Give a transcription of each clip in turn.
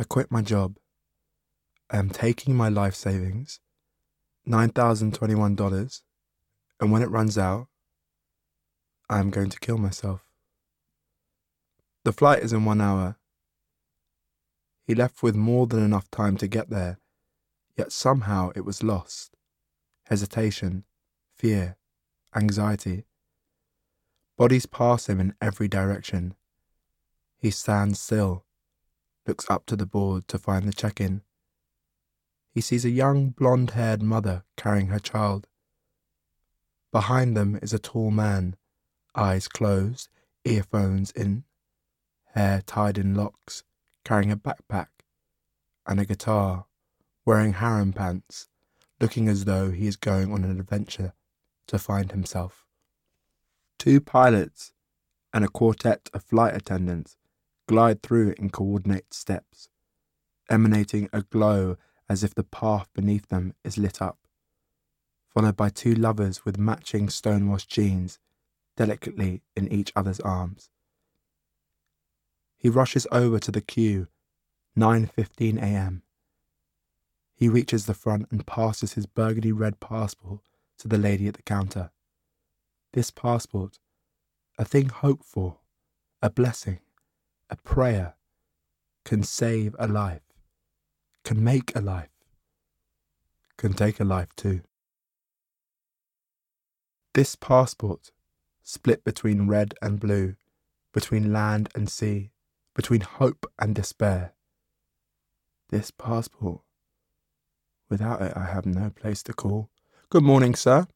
I quit my job. I am taking my life savings, $9,021, and when it runs out, I am going to kill myself. The flight is in one hour. He left with more than enough time to get there, yet somehow it was lost. Hesitation, fear, anxiety. Bodies pass him in every direction. He stands still, looks up to the board to find the check in. He sees a young blonde haired mother carrying her child. Behind them is a tall man, eyes closed, earphones in, hair tied in locks, carrying a backpack and a guitar, wearing harem pants, looking as though he is going on an adventure to find himself. Two pilots and a quartet of flight attendants glide through in coordinated steps, emanating a glow as if the path beneath them is lit up, followed by two lovers with matching stonewashed jeans delicately in each other's arms. He rushes over to the queue, 9:15 a.m. He reaches the front and passes his burgundy red passport to the lady at the counter. This passport, a thing hoped for, a blessing, a prayer, can save a life, can make a life, can take a life too. This passport, split between red and blue, between land and sea, between hope and despair. This passport, without it, I have no place to call. Good morning, sir,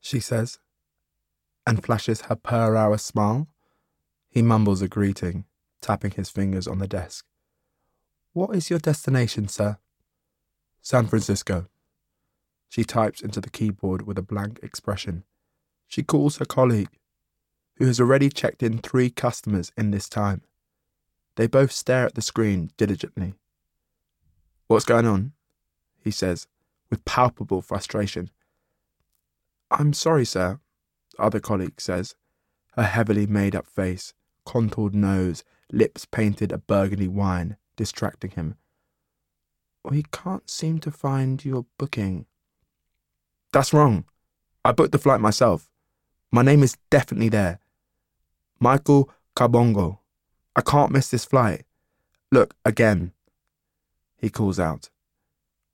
she says, and flashes her per hour smile. He mumbles a greeting tapping his fingers on the desk. What is your destination, sir? San Francisco. She types into the keyboard with a blank expression. She calls her colleague, who has already checked in three customers in this time. They both stare at the screen diligently. What's going on? he says, with palpable frustration. I'm sorry, sir, the other colleague says, her heavily made up face, contoured nose, lips painted a burgundy wine, distracting him. We can't seem to find your booking. That's wrong. I booked the flight myself. My name is definitely there. Michael Kabongo. I can't miss this flight. Look, again. He calls out,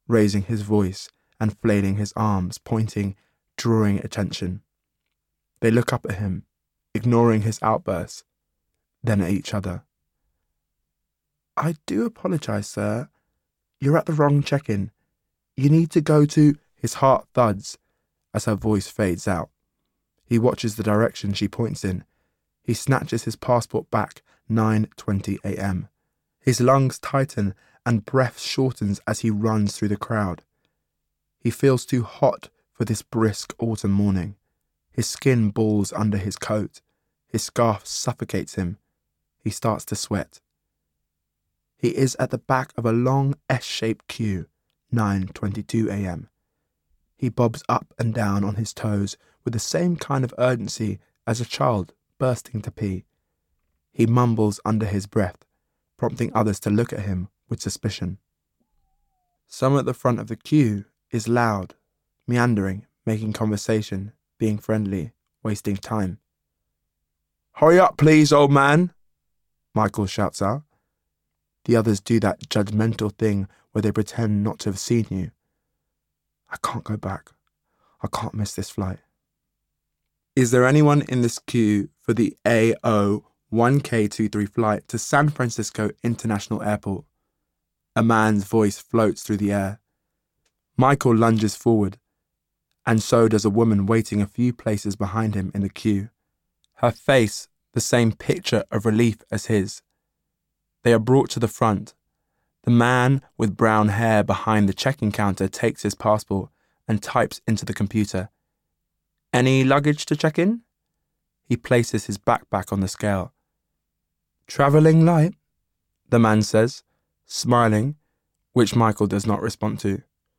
raising his voice and flailing his arms, pointing, drawing attention. They look up at him, ignoring his outbursts, then at each other. I do apologize, sir. You're at the wrong check in. You need to go to. His heart thuds as her voice fades out. He watches the direction she points in. He snatches his passport back, 9:20 a.m. His lungs tighten and breath shortens as he runs through the crowd. He feels too hot for this brisk autumn morning. His skin balls under his coat. His scarf suffocates him. He starts to sweat. He is at the back of a long S-shaped queue, 9:22 a.m. He bobs up and down on his toes with the same kind of urgency as a child bursting to pee. He mumbles under his breath, prompting others to look at him with suspicion. Someone at the front of the queue is loud, meandering, making conversation, being friendly, wasting time. Hurry up, please, old man, Michael shouts out. The others do that judgmental thing where they pretend not to have seen you. I can't go back. I can't miss this flight. Is there anyone in this queue for the AO 1K23 flight to San Francisco International Airport? A man's voice floats through the air. Michael lunges forward, and so does a woman waiting a few places behind him in the queue. Her face the same picture of relief as his. They are brought to the front. The man with brown hair behind the checking counter takes his passport and types into the computer. Any luggage to check in? He places his backpack on the scale. Travelling light, the man says, smiling, which Michael does not respond to.